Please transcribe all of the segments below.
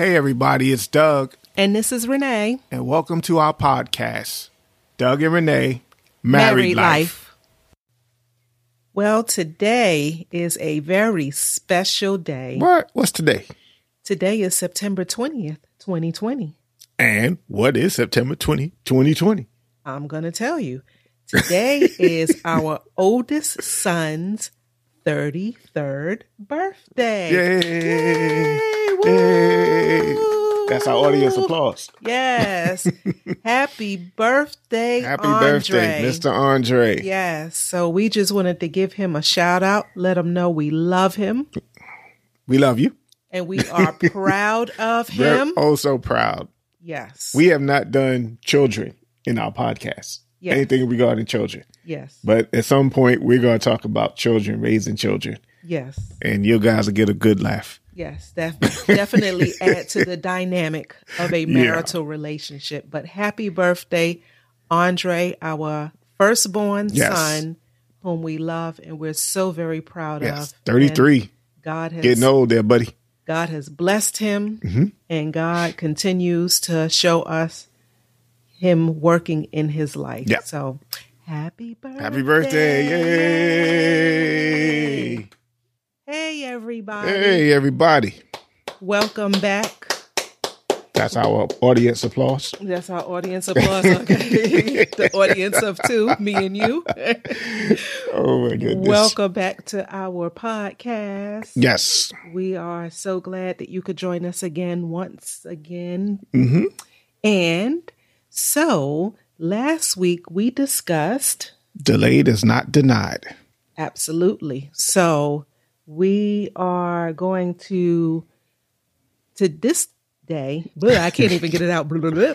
Hey, everybody, it's Doug, And this is Renee. and welcome to our podcast, Doug and Renee Married, Life. Well, today is a very special day. What? What's today? Today is September 20th, 2020. And what is September 20, 2020? I'm going to tell you. Today is our oldest son's 33rd birthday. Yay! Yay! That's our audience applause. Yes. Happy birthday, Happy Andre. birthday, Mr. Andre. Yes. So we just wanted to give him a shout out, let him know we love him We love you. and we are proud of We're him. oh so proud. Yes. We have not done children in our podcast. Yes. Anything regarding children. yes. But at some point, we're going to talk about children, raising children, Yes. and you guys will get a good laugh. Yes. That definitely add to the dynamic of a marital relationship. But happy birthday, Andre, our firstborn Yes. son, whom we love and we're so very proud Yes, of. 33. And God has Getting old there, buddy. God has blessed him, Mm-hmm. and God continues to show us him working in his life. Yeah. So, happy birthday! Happy birthday. Yay. Hey, everybody! Hey, everybody. Welcome back. That's our audience applause. That's our audience applause. Okay, the audience of two, me and you. Oh, my goodness. Welcome back to our podcast. Yes. We are so glad that you could join us again, once again. hmm And so, last week we discussed Delayed is not denied. absolutely. So, we are going to to this day. Blah, I can't even get it out. Blah, blah, blah,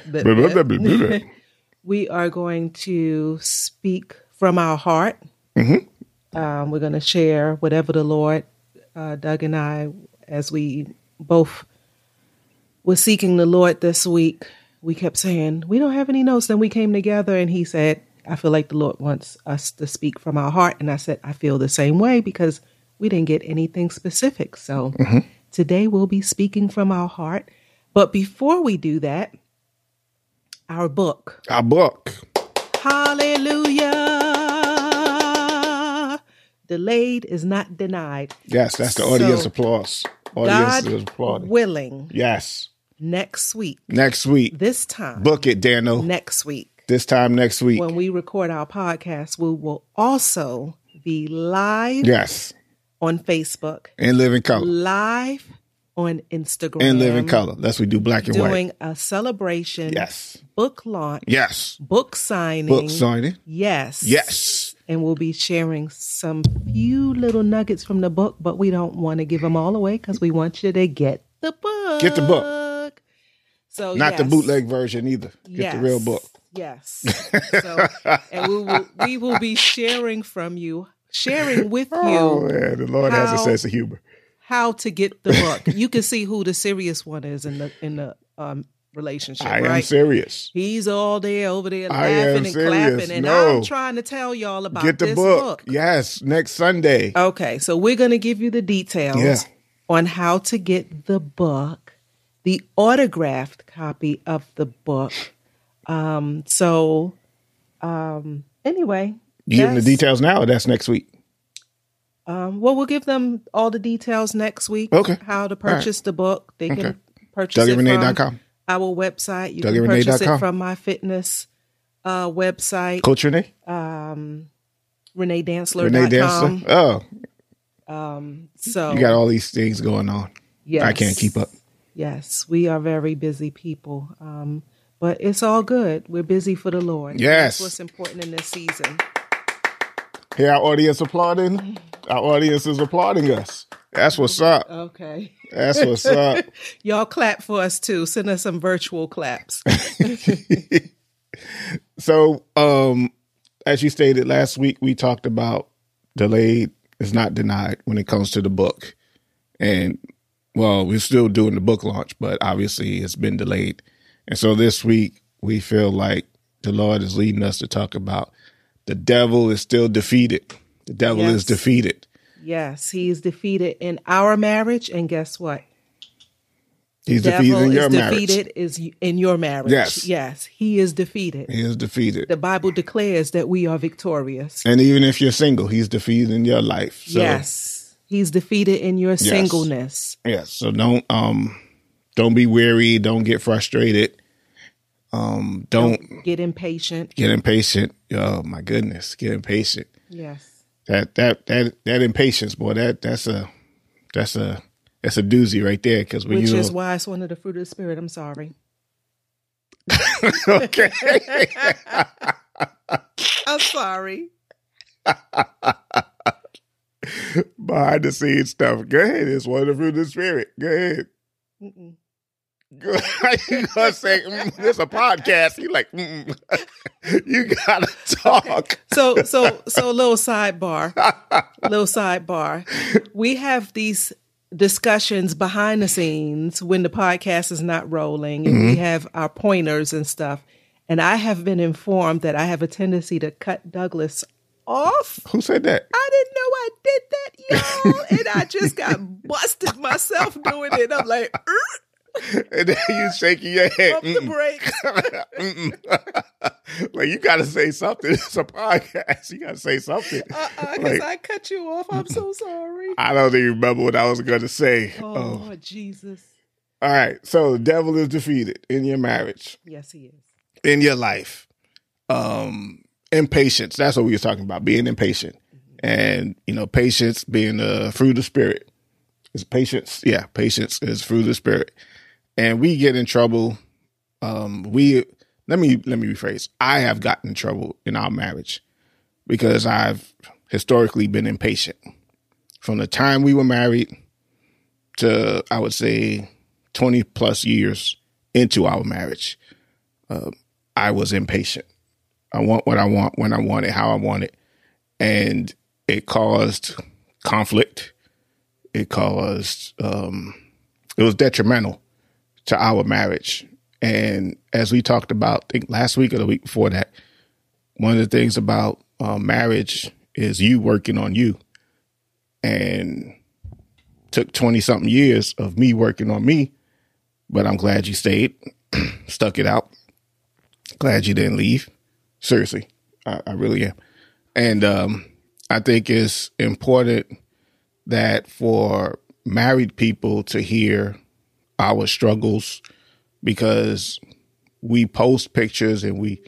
we are going to speak from our heart. Um, we're going to share whatever the Lord, uh, Doug and I, as we both were seeking the Lord this week, we kept saying, We don't have any notes. Then we came together and he said, I feel like the Lord wants us to speak from our heart. And I said, I feel the same way because we didn't get anything specific. So mm-hmm. today we'll be speaking from our heart. But before we do that, our book. Our book. Hallelujah. Delayed is not denied. Yes, that's the audience So, applause. Audience God is applauding. willing, Yes. Next week, Next week. this time, Book it, Danno. next week, This time next week. when we record our podcast, we will also be live Yes. on Facebook, And live in color. live on Instagram, And live in color. That's we do black and white. doing a celebration, Yes. book launch, Yes. book signing, Book signing. yes, Yes. and we'll be sharing some few little nuggets from the book, but we don't want to give them all away because we want you to get the book. Get the book. So Not the bootleg version either. Get the real book. Yes. So, and we will we will be sharing from you, sharing with you Oh man, the Lord has a sense of humor. how to get the book. You can see who the serious one is in the in the um relationship, I am serious. He's all there over there laughing and serious. clapping, and No. I'm trying to tell y'all about Get the this book. Yes, next Sunday. Okay, so we're going to give you the details Yeah. on how to get the book, the autographed copy of the book. Um, so, um, anyway, you give them the details now, or that's next week. Um, well, we'll give them all the details next week. Okay. how to purchase the book? They Okay. can purchase it from our website. You can purchase it from my fitness uh, website, Coach Renee? um, ReneeDansler.com. Renee Dancer. Oh, So you got all these things going on. yes. I can't keep up. Yes, we are very busy people. Um, but it's all good. We're busy for the Lord. Yes. That's what's important in this season. Hear our audience applauding? Our audience is applauding us. That's what's up. Okay. That's what's up. Y'all clap for us too. Send us some virtual claps. So, um, as you stated last week, we talked about delayed is not denied when it comes to the book. And well, we're still doing the book launch, but obviously it's been delayed. And so this week we feel like the Lord is leading us to talk about the devil is still defeated. The devil Yes. is defeated. Yes, he is defeated in our marriage. And guess what? He's Devil defeated in is marriage. defeated is in your marriage. Yes. Yes. He is defeated. He is defeated. The Bible declares that we are victorious. And even if you're single, he's defeated in your life. So, yes. He's defeated in your singleness. Yes. So don't um don't be weary, don't get frustrated. Um don't Get impatient. get impatient. Oh my goodness, get impatient. Yes. That that that that impatience, boy, that that's a that's a that's a doozy right there because Which you is why it's one of the fruit of the spirit. I'm sorry. okay. I'm sorry. behind the scenes stuff. Go ahead. It's one of the fruit of the spirit. Go ahead. Mm-mm. You gonna say mm, this a podcast? You like mm, you gotta talk. So so so little sidebar. little sidebar. We have these discussions behind the scenes when the podcast is not rolling and we have our pointers and stuff. And I have been informed that I have a tendency to cut Douglas off. Who said that? I didn't know I did that, y'all. and I just got busted myself doing it. I'm like, "Er, And then you shaking your head. pump the brakes. like you gotta say something. It's a podcast. You gotta say something. Uh-uh, because Like- I cut you off. I'm so sorry. I don't even remember what I was gonna say. Oh, Oh. Jesus. All right. So the devil is defeated in your marriage. Yes, he is. in your life. Um, impatience. That's what we were talking about. Being impatient, and you know, patience being the fruit of spirit. Is patience? Yeah, patience is fruit of the spirit. And we get in trouble. Um, we let me let me rephrase. I have gotten in trouble in our marriage because I've historically been impatient. From the time we were married to I would say twenty plus years into our marriage, I was impatient. I want what I want when I want it, how I want it. And it caused conflict. It caused, um, it was detrimental to our marriage. And as we talked about, I think last week or the week before that, one of the things about uh, marriage is you working on you. And took 20 something years of me working on me, but I'm glad you stayed, stuck it out glad you didn't leave. Seriously, I, I really am. And um, I think it's important that for married people to hear our struggles because we post pictures and we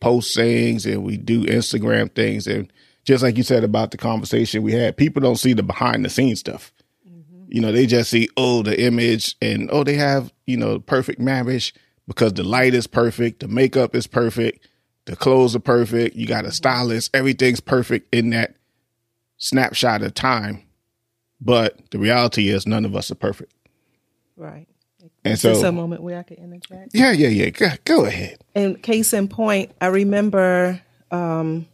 post sayings and we do Instagram things. And just like you said about the conversation we had, people don't see the behind the scenes stuff. You know, they just see, oh, the image and, oh, they have, you know, perfect marriage because the light is perfect, the makeup is perfect, the clothes are perfect, you got a stylist, everything's perfect in that snapshot of time. But the reality is, none of us are perfect. Right. And so, a moment where I can interject? yeah, yeah, yeah. Go, go ahead. And case in point, I remember um,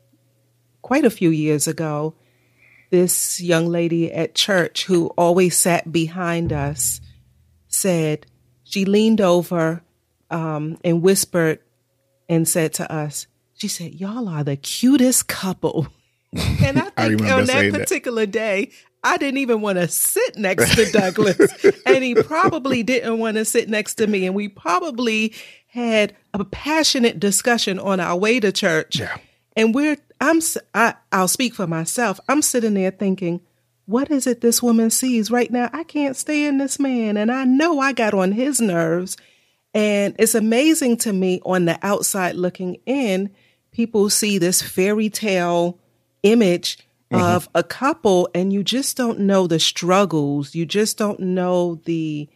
quite a few years ago, this young lady at church who always sat behind us said, she leaned over um, and whispered and said to us, she said, Y'all are the cutest couple. And I I think remember on that particular day, I didn't even want to sit next to Douglas. and he probably didn't want to sit next to me. And we probably had a passionate discussion on our way to church. Yeah. And we're, I'm, I, I'll speak for myself. I'm sitting there thinking, what is it this woman sees right now? I can't stand this man. And I know I got on his nerves. And it's amazing to me on the outside looking in, people see this fairy tale image of a couple and you just don't know the struggles. You just don't know the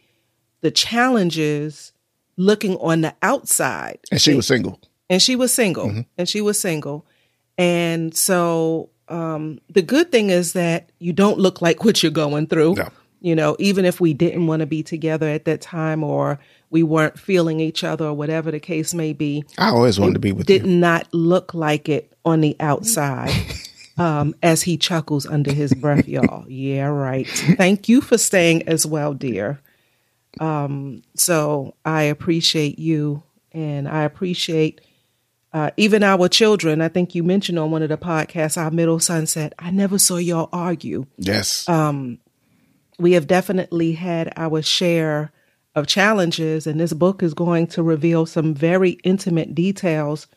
the challenges looking on the outside. And she was single. And she was single. And she was single. And so um the good thing is that you don't look like what you're going through No. You know, even if we didn't want to be together at that time or we weren't feeling each other or whatever the case may be, I always wanted to be with did you. Did not look like it on the outside. Um, as he chuckles under his breath, y'all. Yeah, right. Thank you for staying as well, dear. Um, so I appreciate you and I appreciate uh, even our children. I think you mentioned on one of the podcasts, our middle son said, I never saw y'all argue Yes. We have definitely had our share of challenges. And this book is going to reveal some very intimate details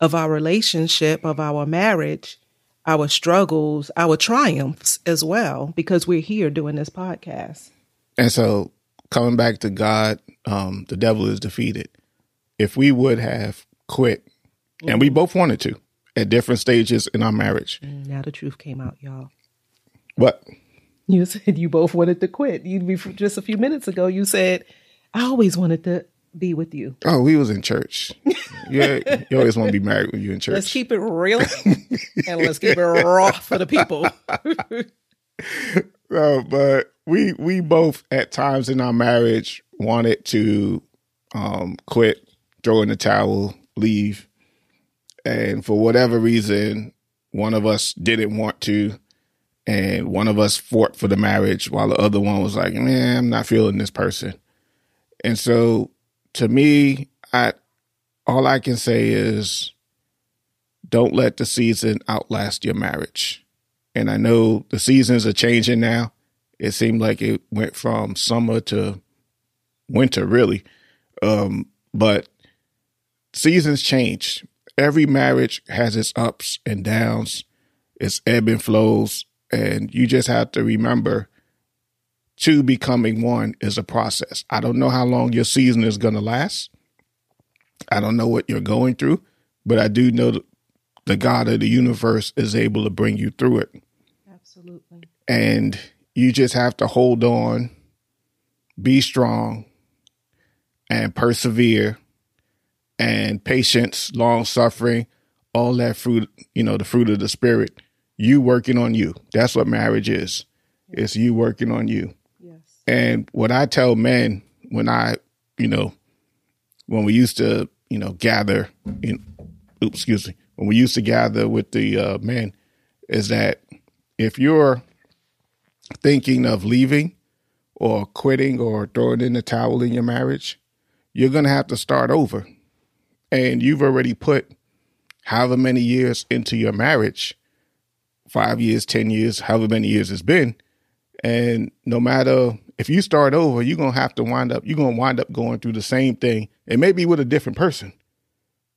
of our relationship, of our marriage, our struggles, our triumphs as well, because we're here doing this podcast. And so, coming back to God, um, the devil is defeated. If we would have quit, mm-hmm. and we both wanted to at different stages in our marriage. Mm, now the truth came out, y'all. What? You said you both wanted to quit. You just a few minutes ago you said I always wanted to be with you. Oh, we was in church. yeah, you always want to be married when you're in church. Let's keep it real and let's keep it raw for the people. no, but we we both at times in our marriage wanted to um, quit, throw in the towel, leave, and for whatever reason, one of us didn't want to, and one of us fought for the marriage while the other one was like, "Man, I'm not feeling this person." And so, to me, I all I can say is, don't let the season outlast your marriage. And I know the seasons are changing now. It seemed like it went from summer to winter, really. Um, but seasons change every marriage has its ups and downs, its ebb and flows, and you just have to remember two becoming one is a process. I don't know how long your season is going to last. I don't know what you're going through, but I do know the God of the universe is able to bring you through it. Absolutely. And you just have to hold on, be strong, and persevere and patience, long suffering, all that fruit, you know, the fruit of the spirit, you working on you. That's what marriage is. It's you working on you. Yes. And what I tell men when I, you know, when we used to, you know, gather in, oops, excuse me, when we used to gather with the uh, men is that if you're thinking of leaving or quitting or throwing in the towel in your marriage, you're going to have to start over and you've already put however many years into your marriage five years, 10 years, however many years it's been. And no matter if you start over, you're going to have to wind up, you're going to wind up going through the same thing and maybe with a different person.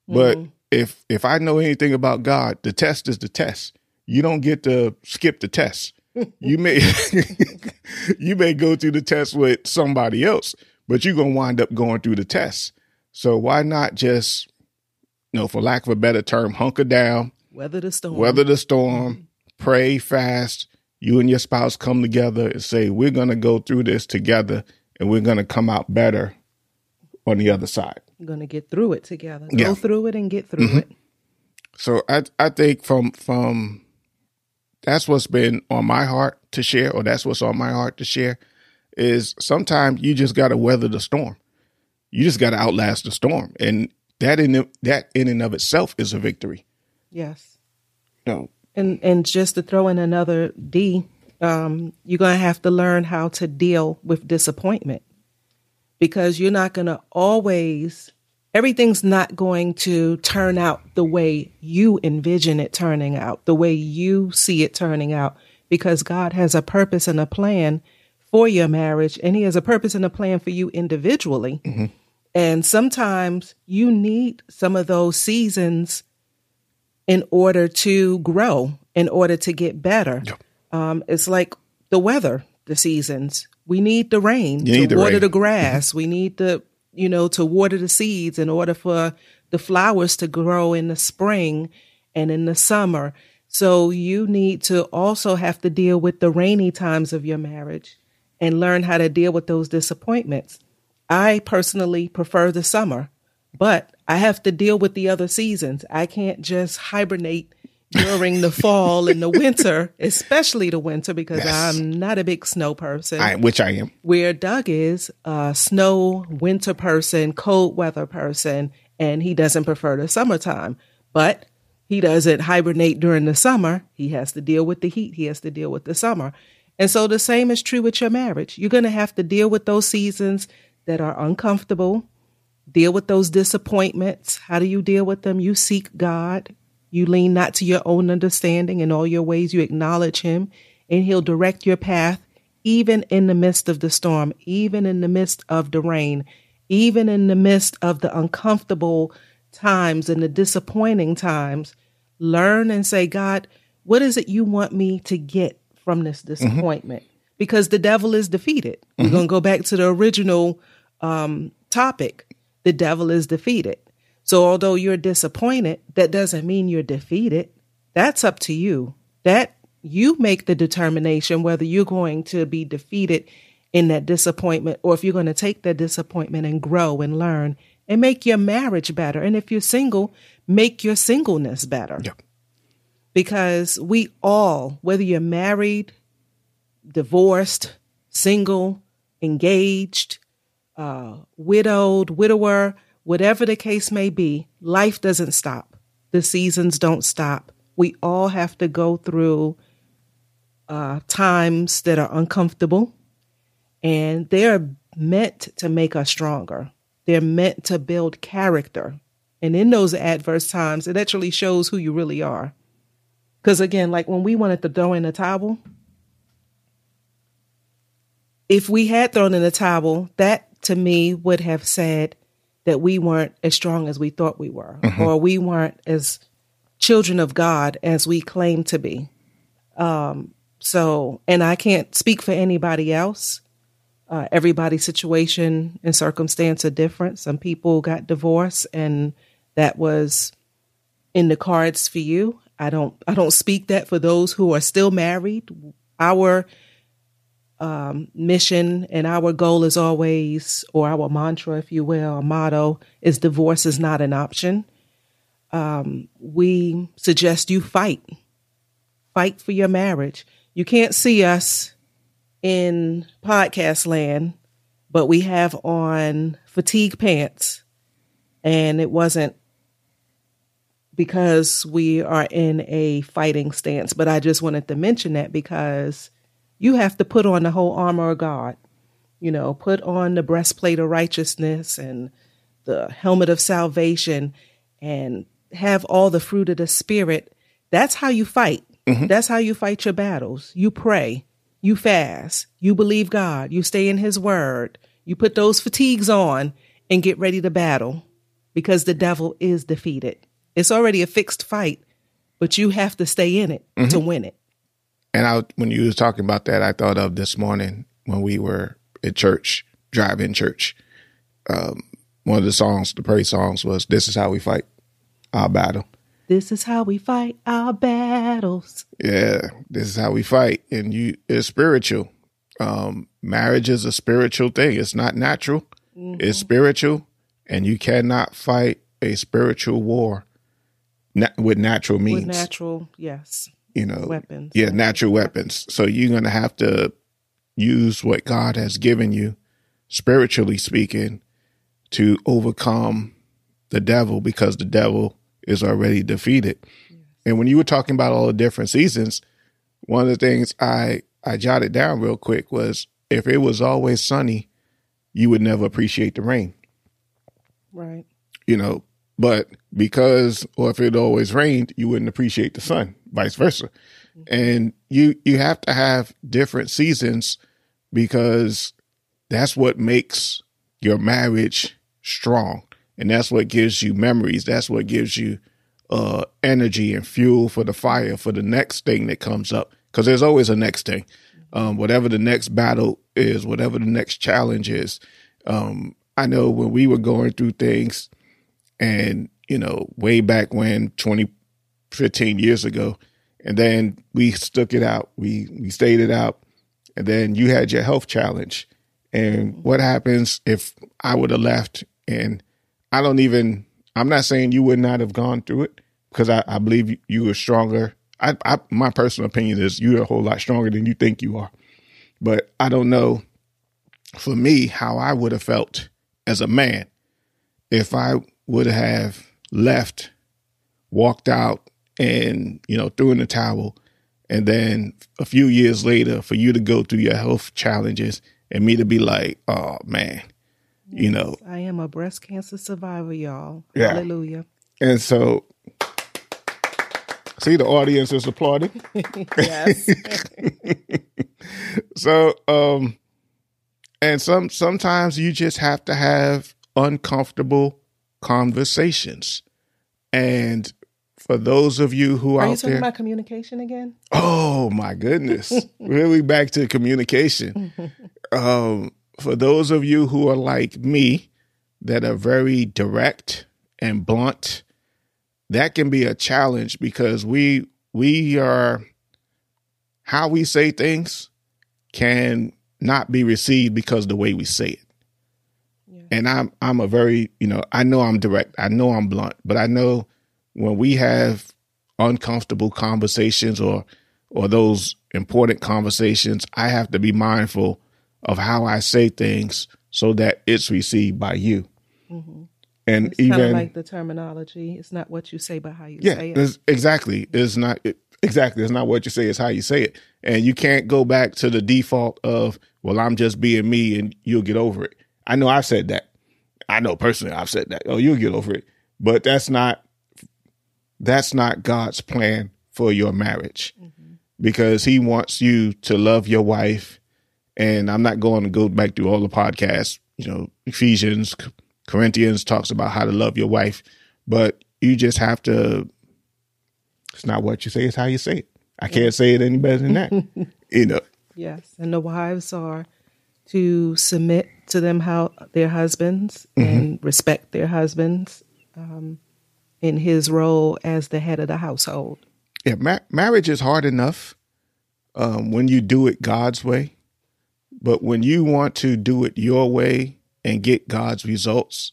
But mm-hmm. if, if I know anything about God, the test is the test. You don't get to skip the test. you may, you may go through the test with somebody else, but you're going to wind up going through the test. So why not just, you know, for lack of a better term, hunker down, weather the storm, weather the storm, pray, fast. You and your spouse come together and say, we're going to go through this together and we're going to come out better on the other side. We're going to get through it together. Yeah. Go through it and get through mm-hmm. it. So I I think from from that's what's been on my heart to share, or that's what's on my heart to share, is sometimes you just got to weather the storm you just got to outlast the storm, and that in that in and of itself is a victory. Yes. No. And and just to throw in another D, um, you're gonna have to learn how to deal with disappointment because you're not gonna always everything's not going to turn out the way you envision it turning out, the way you see it turning out, because God has a purpose and a plan for your marriage, and He has a purpose and a plan for you individually. Mm-hmm. And sometimes you need some of those seasons in order to grow, in order to get better. Yep. Um, it's like the weather, the seasons. We need the rain you to water rain. the grass. we need the, you know, to water the seeds in order for the flowers to grow in the spring and in the summer. So you need to also have to deal with the rainy times of your marriage and learn how to deal with those disappointments. I personally prefer the summer, but I have to deal with the other seasons. I can't just hibernate during the fall and the winter, especially the winter, because yes. I'm not a big snow person. I, which I am. Where Doug is a snow winter person, cold weather person, and he doesn't prefer the summertime. But he doesn't hibernate during the summer. He has to deal with the heat. He has to deal with the summer. And so the same is true with your marriage. You're going to have to deal with those seasons that are uncomfortable, deal with those disappointments. How do you deal with them? You seek God. You lean not to your own understanding. In all your ways, you acknowledge Him, and He'll direct your path even in the midst of the storm, even in the midst of the rain, even in the midst of the uncomfortable times and the disappointing times, learn and say, God, what is it you want me to get from this disappointment? Mm-hmm. Because the devil is defeated. Mm-hmm. We're going to go back to the original um, topic. The devil is defeated. So although you're disappointed, that doesn't mean you're defeated. That's up to you. That you make the determination whether you're going to be defeated in that disappointment or if you're going to take that disappointment and grow and learn and make your marriage better. And if you're single, make your singleness better. Yep. Because we all, whether you're married, divorced, single, engaged, uh, widowed, widower, whatever the case may be, life doesn't stop. The seasons don't stop. We all have to go through uh, times that are uncomfortable, and they're meant to make us stronger. They're meant to build character. And in those adverse times, it actually shows who you really are. Because again, like when we wanted to throw in a towel, if we had thrown in a towel, that to me would have said that we weren't as strong as we thought we were, mm-hmm. or we weren't as children of God as we claim to be. Um, so, and I can't speak for anybody else. Uh, everybody's situation and circumstance are different. Some people got divorced, and that was in the cards for you. I don't. I don't speak that for those who are still married. Our um, mission and our goal is always, or our mantra, if you will, our motto is divorce is not an option. Um, we suggest you fight, fight for your marriage. You can't see us in podcast land, but we have on fatigue pants. And it wasn't because we are in a fighting stance, but I just wanted to mention that because you have to put on the whole armor of God. You know, put on the breastplate of righteousness and the helmet of salvation and have all the fruit of the spirit. That's how you fight. Mm-hmm. That's how you fight your battles. You pray, you fast, you believe God, you stay in His word, you put those fatigues on and get ready to battle because the devil is defeated. It's already a fixed fight, but you have to stay in it mm-hmm. to win it. And I, when you was talking about that, I thought of this morning when we were at church, drive-in church. Um, one of the songs, the praise songs, was "This is how we fight our battle." This is how we fight our battles. Yeah, this is how we fight. And you it's spiritual. Um, marriage is a spiritual thing. It's not natural. Mm-hmm. It's spiritual. And you cannot fight a spiritual war na- with natural means. With natural, yes. You know, weapons. Yeah, natural weapons. So you're going to have to use what God has given you, spiritually speaking, to overcome the devil because the devil is already defeated. Yes. And when you were talking about all the different seasons, one of the things I I jotted down real quick was if it was always sunny, you would never appreciate the rain. Right. You know, but because or if it always rained, you wouldn't appreciate the sun, vice versa. Mm-hmm. And you you have to have different seasons because that's what makes your marriage strong and that's what gives you memories. That's what gives you uh, energy and fuel for the fire for the next thing that comes up. Because there's always a next thing. Um, whatever the next battle is, whatever the next challenge is. Um, I know when we were going through things, and you know, way back when 20, 15 years ago, and then we stuck it out. We we stayed it out, and then you had your health challenge. And what happens if I would have left and I don't even. I'm not saying you would not have gone through it because I, I believe you were stronger. I, I, my personal opinion is you're a whole lot stronger than you think you are. But I don't know for me how I would have felt as a man if I would have left, walked out, and you know threw in the towel, and then a few years later for you to go through your health challenges and me to be like, oh man, you know, I am a breast cancer survivor, y'all. Yeah. Hallelujah. And so, see, the audience is applauding. yes. so, um, and some sometimes you just have to have uncomfortable conversations. And for those of you who Are out you talking about communication again? oh my goodness, really back to communication. um, for those of you who are like me, that are very direct and blunt, that can be a challenge because we we are how we say things can not be received because the way we say it. Yeah. And I'm I'm a very, you know, I know I'm direct. I know I'm blunt, but I know when we have uncomfortable conversations or or those important conversations, I have to be mindful of how I say things so that it's received by you. Mm-hmm. And It's even like the terminology. It's not what you say, but how you yeah, say it. it's- exactly. It's not it, exactly. It's not what you say. It's how you say it. And you can't go back to the default of well, I'm just being me, and you'll get over it. I know I've said that. I know personally I've said that. Oh, you'll get over it. But that's not that's not God's plan for your marriage because He wants you to love your wife. And I'm not going to go back through all the podcasts. You know, Ephesians, Corinthians talks about how to love your wife, but you just have to. It's not what you say; it's how you say it. I can't say it any better than that. you know, Yes, and the wives are to submit to them how their husbands and respect their husbands um, in his role as the head of the household. yeah, ma- marriage is hard enough um, when you do it God's way, but when you want to do it your way and get God's results,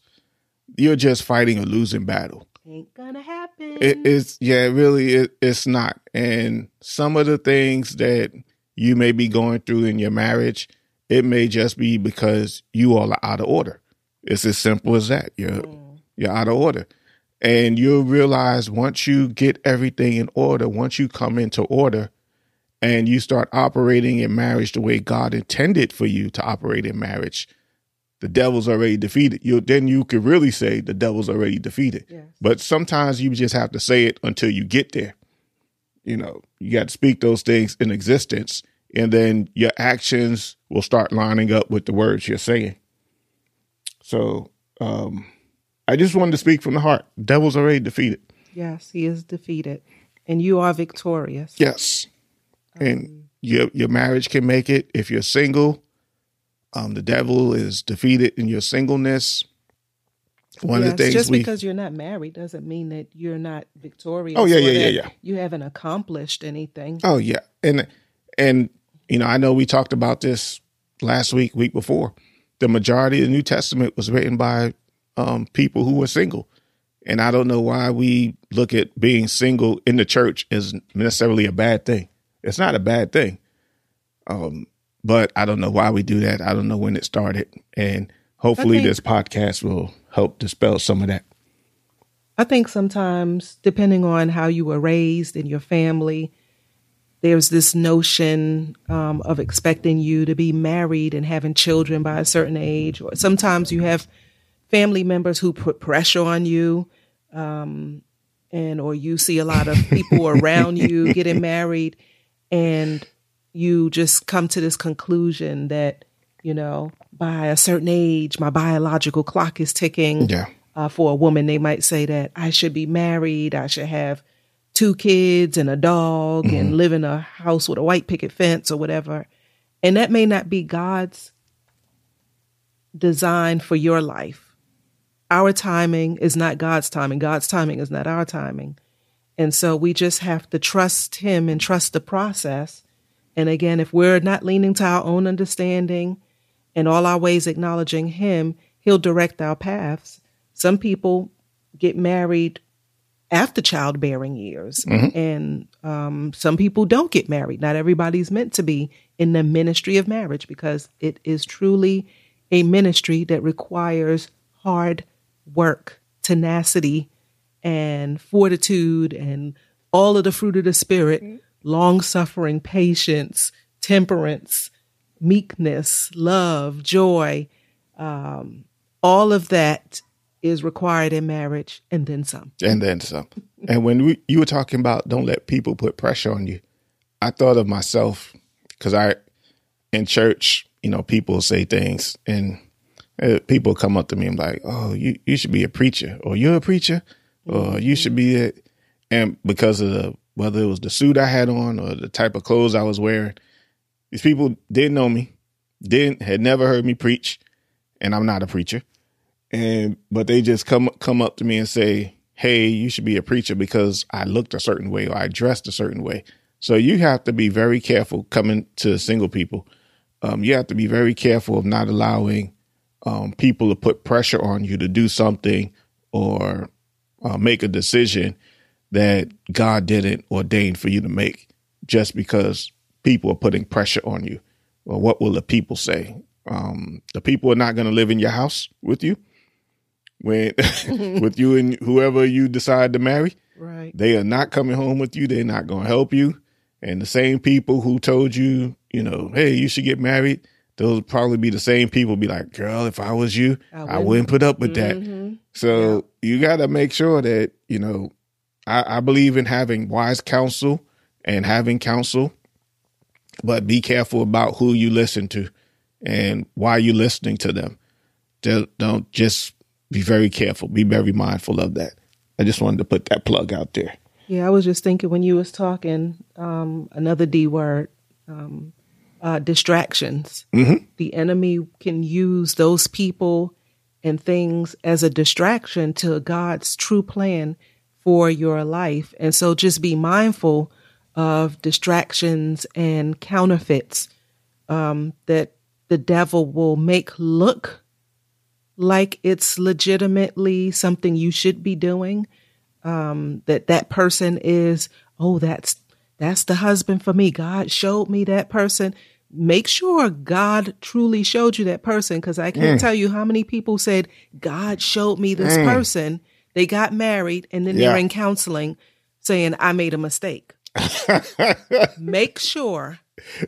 you're just fighting a losing battle. Ain't gonna happen. It is, yeah, really, it, it's not. And some of the things that you may be going through in your marriage, it may just be because you all are out of order. It's as simple as that. You're you're out of order, and you'll realize once you get everything in order, once you come into order, and you start operating in marriage the way God intended for you to operate in marriage, the devil's already defeated. You then you could really say the devil's already defeated. Yes. But sometimes you just have to say it until you get there. You know, you got to speak those things in existence, and then your actions will start lining up with the words you're saying. So, um, I just wanted to speak from the heart. devil's already defeated. yes, he is defeated, and you are victorious. Yes, and your your marriage can make it if you're single. Um, the devil is defeated in your singleness. One Yes, of the things just we because you're not married doesn't mean that you're not victorious. Oh, yeah, yeah, yeah, yeah. You haven't accomplished anything. Oh yeah, and and you know I know we talked about this last week, week before. The majority of the New Testament was written by um, people who are single, and I don't know why we look at being single in the church as necessarily a bad thing. It's not a bad thing, um, but I don't know why we do that. I don't know when it started, and hopefully think- this podcast will help dispel some of that. I think sometimes, depending on how you were raised in your family, there's this notion um, of expecting you to be married and having children by a certain age. Or sometimes you have family members who put pressure on you, um, and or you see a lot of people around you getting married, and you just come to this conclusion that you know by a certain age, my biological clock is ticking Yeah, uh, for a woman, they might say that I should be married, I should have two kids and a dog and live in a house with a white picket fence or whatever. And that may not be God's design for your life. Our timing is not God's timing. God's timing is not our timing. And so we just have to trust Him and trust the process. And again, if we're not leaning to our own understanding and all our ways acknowledging Him, He'll direct our paths. Some people get married after childbearing years, and um, some people don't get married. Not everybody's meant to be in the ministry of marriage because it is truly a ministry that requires hard work, tenacity, and fortitude, and all of the fruit of the Spirit long suffering, patience, temperance, meekness, love, joy. Um, all of that is required in marriage and then some. and then some. And when we, you were talking about don't let people put pressure on you, I thought of myself because I in church, you know, people say things and people come up to me and like, "Oh, you you should be a preacher, or you're a preacher, or you should be it." And because of the whether it was the suit I had on or the type of clothes I was wearing, these people didn't know me, didn't had never heard me preach, and I'm not a preacher. And but they just come come up to me and say, "Hey, you should be a preacher because I looked a certain way or I dressed a certain way." So you have to be very careful coming to single people. Um, you have to be very careful of not allowing um, people to put pressure on you to do something or uh, make a decision that God didn't ordain for you to make just because people are putting pressure on you. Well, what will the people say? Um, the people are not going to live in your house with you when with you and whoever you decide to marry. Right. They are not coming home with you. They're not going to help you. And the same people who told you, you know, hey, you should get married, those would probably be the same people be like, girl, if I was you, I wouldn't, I wouldn't put up with mm-hmm. that. So yeah. you got to make sure that, you know, I, I believe in having wise counsel and having counsel, but be careful about who you listen to and why you're listening to them. Just, don't just be very careful. Be very mindful of that. I just wanted to put that plug out there. Yeah, I was just thinking when you was talking, um, another D word, um, uh, distractions. Mm-hmm. The enemy can use those people and things as a distraction to God's true plan for your life. And so just be mindful of distractions and counterfeits um, that the devil will make look like it's legitimately something you should be doing. Um, that that person is, oh, that's that's the husband for me. God showed me that person. Make sure God truly showed you that person because I can't mm. tell you how many people said, God showed me this mm. person they got married and then yeah. they're in counseling saying, I made a mistake. make sure.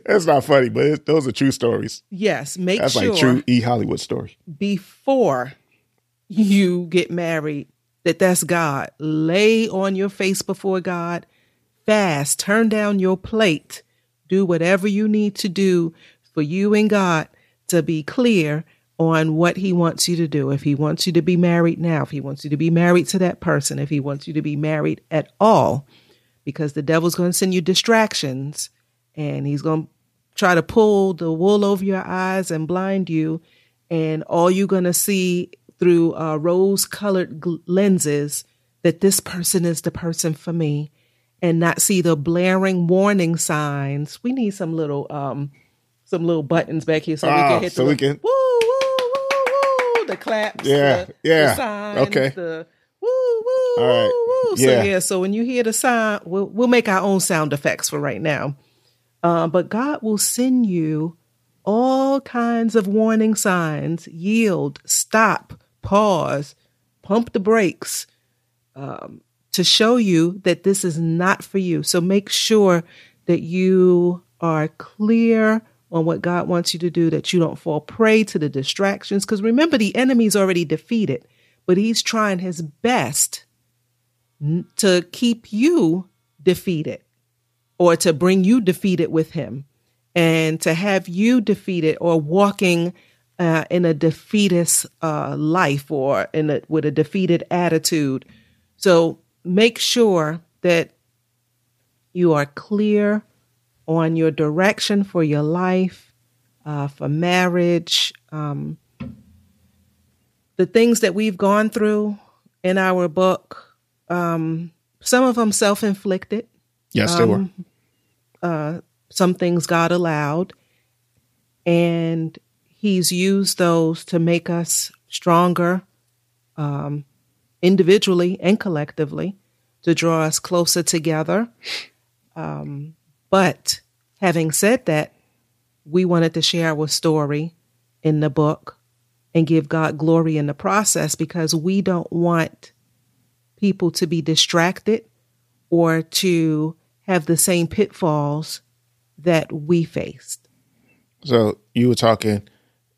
That's not funny, but it, those are true stories. Yes. Make That's sure. That's like true E Hollywood story. Before you get married, that that's God. Lay on your face before God, fast, turn down your plate, do whatever you need to do for you and God to be clear on what he wants you to do. If he wants you to be married now, if he wants you to be married to that person, if he wants you to be married at all, because the devil's going to send you distractions and he's going to try to pull the wool over your eyes and blind you. And all you're going to see through uh, rose colored gl- lenses that this person is the person for me and not see the blaring warning signs. We need some little, um, some little buttons back here so we can ah, hit so the we can woo woo. the claps, yeah, the, yeah, the signs, okay, the woo woo All right. woo woo. So yeah. yeah, so when you hear the sign, we'll we'll make our own sound effects for right now. Uh, but God will send you all kinds of warning signs: yield, stop, pause, pump the brakes, um, to show you that this is not for you. So make sure that you are clear on what God wants you to do, that you don't fall prey to the distractions. Because remember, the enemy's already defeated, but he's trying his best to keep you defeated or to bring you defeated with him and to have you defeated or walking uh, in a defeatist uh, life or in a, with a defeated attitude. So make sure that you are clear on your direction for your life, uh, for marriage, um, the things that we've gone through in our book. Um, some of them self inflicted. Yes, they were. Um, uh, some things God allowed. And He's used those to make us stronger um, individually and collectively, to draw us closer together. Um, but having said that, we wanted to share our story in the book and give God glory in the process because we don't want people to be distracted or to have the same pitfalls that we faced. So you were talking,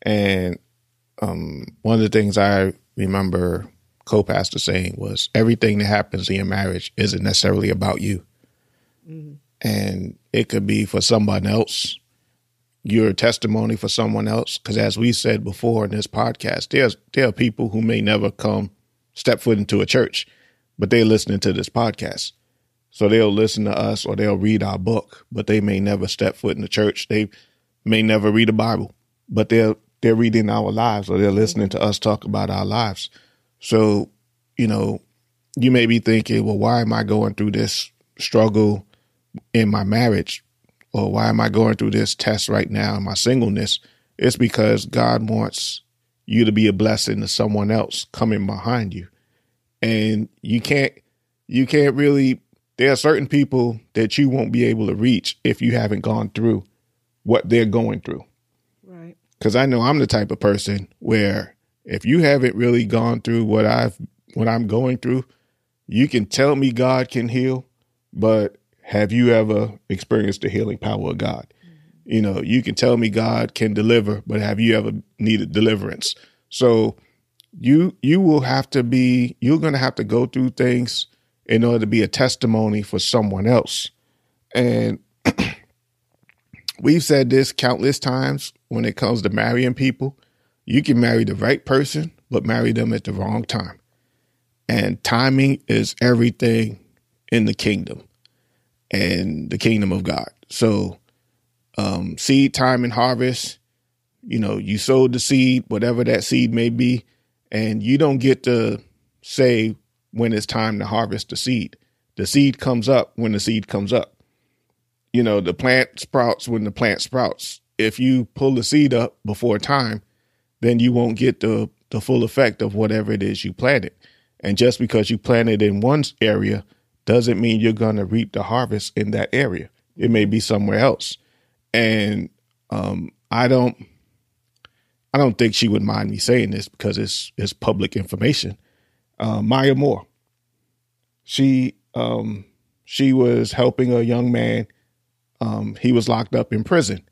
and um, one of the things I remember co-pastor saying was everything that happens in your marriage isn't necessarily about you. Mm-hmm and it could be for someone else your testimony for someone else. Because as we said before in this podcast, there's there are people who may never come step foot into a church, but they're listening to this podcast. So they'll listen to us or they'll read our book, but they may never step foot in the church. They may never read the Bible, but they're they're reading our lives or they're listening to us talk about our lives. So, you know, you may be thinking, well, why am I going through this struggle in my marriage? Or why am I going through this test right now in my singleness? It's because God wants you to be a blessing to someone else coming behind you. And you can't you can't really there are certain people that you won't be able to reach if you haven't gone through what they're going through. Right. Cuz I know I'm the type of person where if you haven't really gone through what I've what I'm going through, you can tell me God can heal, but have you ever experienced the healing power of God? Mm-hmm. You know, you can tell me God can deliver, but have you ever needed deliverance? So you you will have to be you're going to have to go through things in order to be a testimony for someone else. And we've said this countless times when it comes to marrying people. You can marry the right person, but marry them at the wrong time. And timing is everything in the kingdom and the kingdom of God. So, um, seed time and harvest, you know, you sowed the seed, whatever that seed may be, and you don't get to say when it's time to harvest the seed. The seed comes up when the seed comes up. You know, the plant sprouts when the plant sprouts. If you pull the seed up before time, then you won't get the, the full effect of whatever it is you planted. And just because you planted in one area doesn't mean you're going to reap the harvest in that area. It may be somewhere else. And um, I don't I don't think she would mind me saying this because it's it's public information. Uh, Maya Moore, she um, she was helping a young man. Um, he was locked up in prison,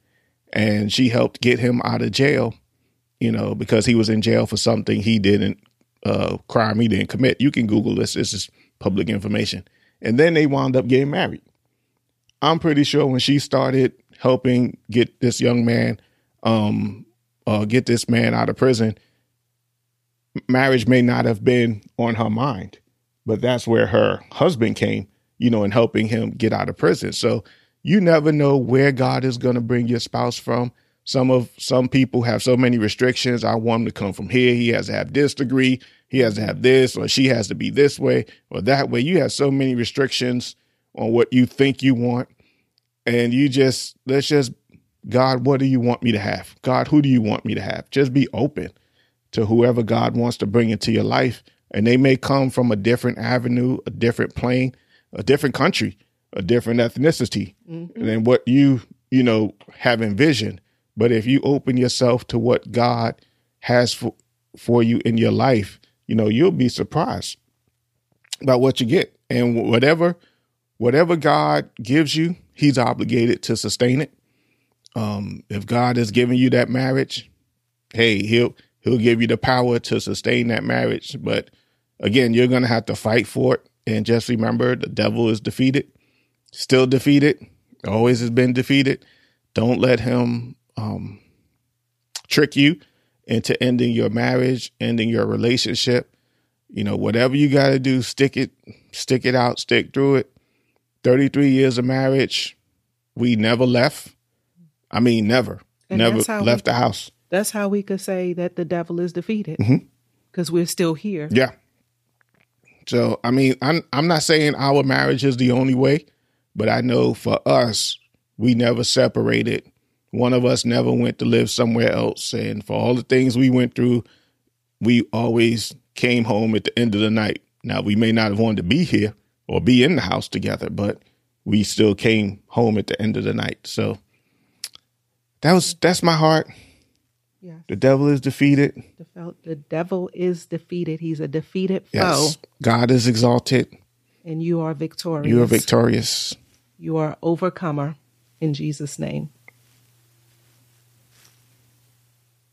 and she helped get him out of jail. You know, because he was in jail for something he didn't uh, crime he didn't commit. You can Google this. This is public information and then they wound up getting married. I'm pretty sure when she started helping get this young man, um, uh, get this man out of prison, marriage may not have been on her mind, but that's where her husband came, you know, in helping him get out of prison. So you never know where God is going to bring your spouse from. Some of some people have so many restrictions. I want him to come from here. He has to have this degree he has to have this or she has to be this way or that way. You have so many restrictions on what you think you want. And you just, let's just, God, what do you want me to have? God, who do you want me to have? Just be open to whoever God wants to bring into your life. And they may come from a different avenue, a different plane, a different country, a different ethnicity mm-hmm. than what you, you know, have envisioned. But if you open yourself to what God has for, for you in your life, you know, you'll be surprised by what you get. And whatever, whatever God gives you, He's obligated to sustain it. Um, if God is giving you that marriage, hey, He'll He'll give you the power to sustain that marriage. But again, you're gonna have to fight for it. And just remember, the devil is defeated, still defeated, always has been defeated. Don't let him um, trick you into ending your marriage, ending your relationship. You know, whatever you got to do, stick it, stick it out, stick through it. 33 years of marriage, we never left. I mean, never, and never left we, the house. That's how we could say that the devil is defeated because mm-hmm. we're still here. Yeah. So, I mean, I'm I'm not saying our marriage is the only way, but I know for us, we never separated one of us never went to live somewhere else. And for all the things we went through, we always came home at the end of the night. Now, we may not have wanted to be here or be in the house together, but we still came home at the end of the night. So that was that's my heart. Yes. The devil is defeated. The, the devil is defeated. He's a defeated foe. yes. God is exalted. And you are victorious. You are victorious. You are overcomer in Jesus' name.